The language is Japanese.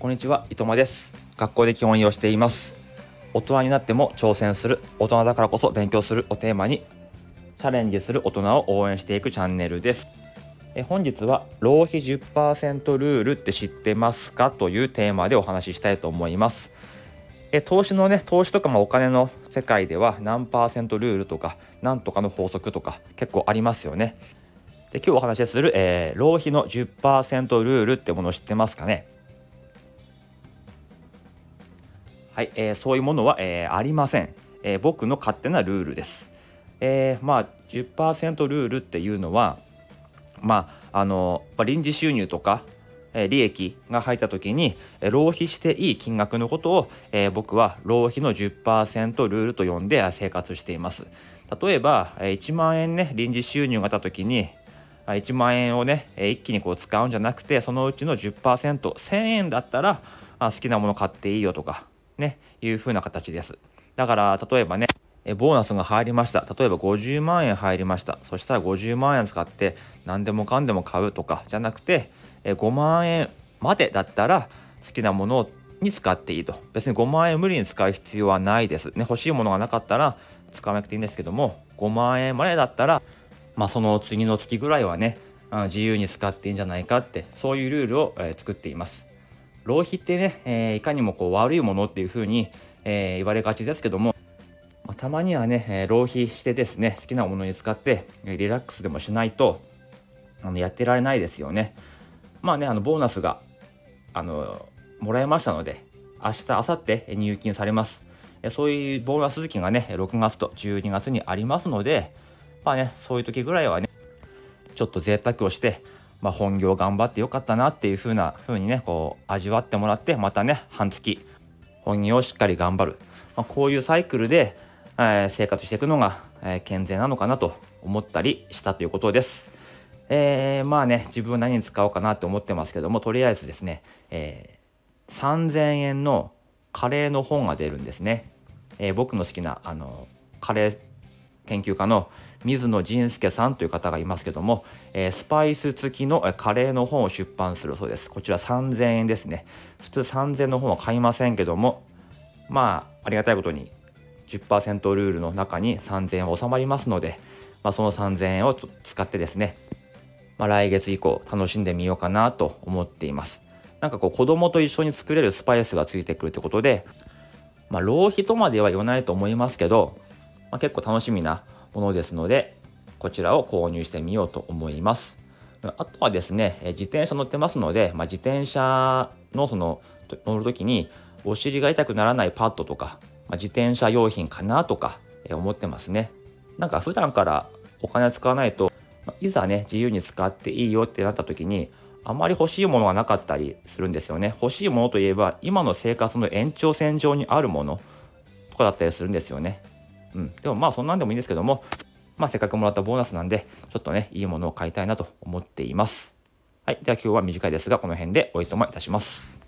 こんにちは、伊藤間です。学校で教員をしています。大人になっても挑戦する、大人だからこそ勉強するをテーマに、チャレンジする大人を応援していくチャンネルです。え本日は浪費10%ルールって知ってますか？というテーマでお話ししたいと思います。え投資のね投資とかもお金の世界では何パーセントルールとかなんとかの法則とか結構ありますよね。で今日お話しする、えー浪費の10%ルールってものを知ってますかね？はい、えーそういうものは、えーありません、えー僕の勝手なルールです。えーまあ10%ルールっていうのはまああのまあ臨時収入とか、えー利益が入った時に、えー浪費していい金額のことを、えー僕は浪費の10%ルールと呼んで生活しています。例えば、えー1万円ね臨時収入があった時に1万円をね一気にこう使うんじゃなくてそのうちの 10%1000 円だったら好きなもの買っていいよとかねいう風な形です。だから例えばねえボーナスが入りました。例えば50万円入りました。そしたら50万円使って何でもかんでも買うとかじゃなくてえ5万円までだったら好きなものに使っていいと。別に5万円無理に使う必要はないです。ね欲しいものがなかったら使わなくていいんですけども5万円までだったらまあ、その次の月ぐらいはね自由に使っていいんじゃないかってそういうルールを、え作っています。浪費ってね、えーいかにもこう悪いものっていうふうに、えー言われがちですけども、まあ、たまにはね、え浪費してですね好きなものに使ってリラックスでもしないとあのやってられないですよね。まあねあのボーナスがあのもらえましたので明日明後日入金されます。そういうボーナス月がね6月と12月にありますのでまあねそういう時ぐらいはねちょっと贅沢をして、まあ、本業頑張ってよかったなっていう風な風にねこう味わってもらってまたね半月本業をしっかり頑張る、まあ、こういうサイクルで、えー生活していくのが、えー健全なのかなと思ったりしたということです。えーまあね自分は何に使おうかなって思ってますけどもとりあえずですね、えー3000円のカレーの本が出るんですね、え僕の好きなあのカレー研究家の水野仁介さんという方がいますけども、えースパイス付きのカレーの本を出版するそうです。こちら3000円ですね。普通3000円の本は買いませんけどもまあありがたいことに10%ルールの中に3000円は収まりますので、まあ、その3000円を使ってですね、まあ、来月以降楽しんでみようかなと思っています。なんかこう子供と一緒に作れるスパイスがついてくるってことで、まあ、浪費とまでは言わないと思いますけど、まあ、結構楽しみなものですのでこちらを購入してみようと思います。あとはですね自転車乗ってますので、まあ、自転車のその乗る時にお尻が痛くならないパッドとか、まあ、自転車用品かなとか、思ってますね。なんか普段からお金使わないといざね自由に使っていいよってなった時にあまり欲しいものがなかったりするんですよね。欲しいものといえば今の生活の延長線上にあるものとかだったりするんですよね。うん、でもまあそんなんでもいいんですけども、まあ、せっかくもらったボーナスなんでちょっとねいいものを買いたいなと思っています。はい、では今日は短いですがこの辺でおいとまいたします。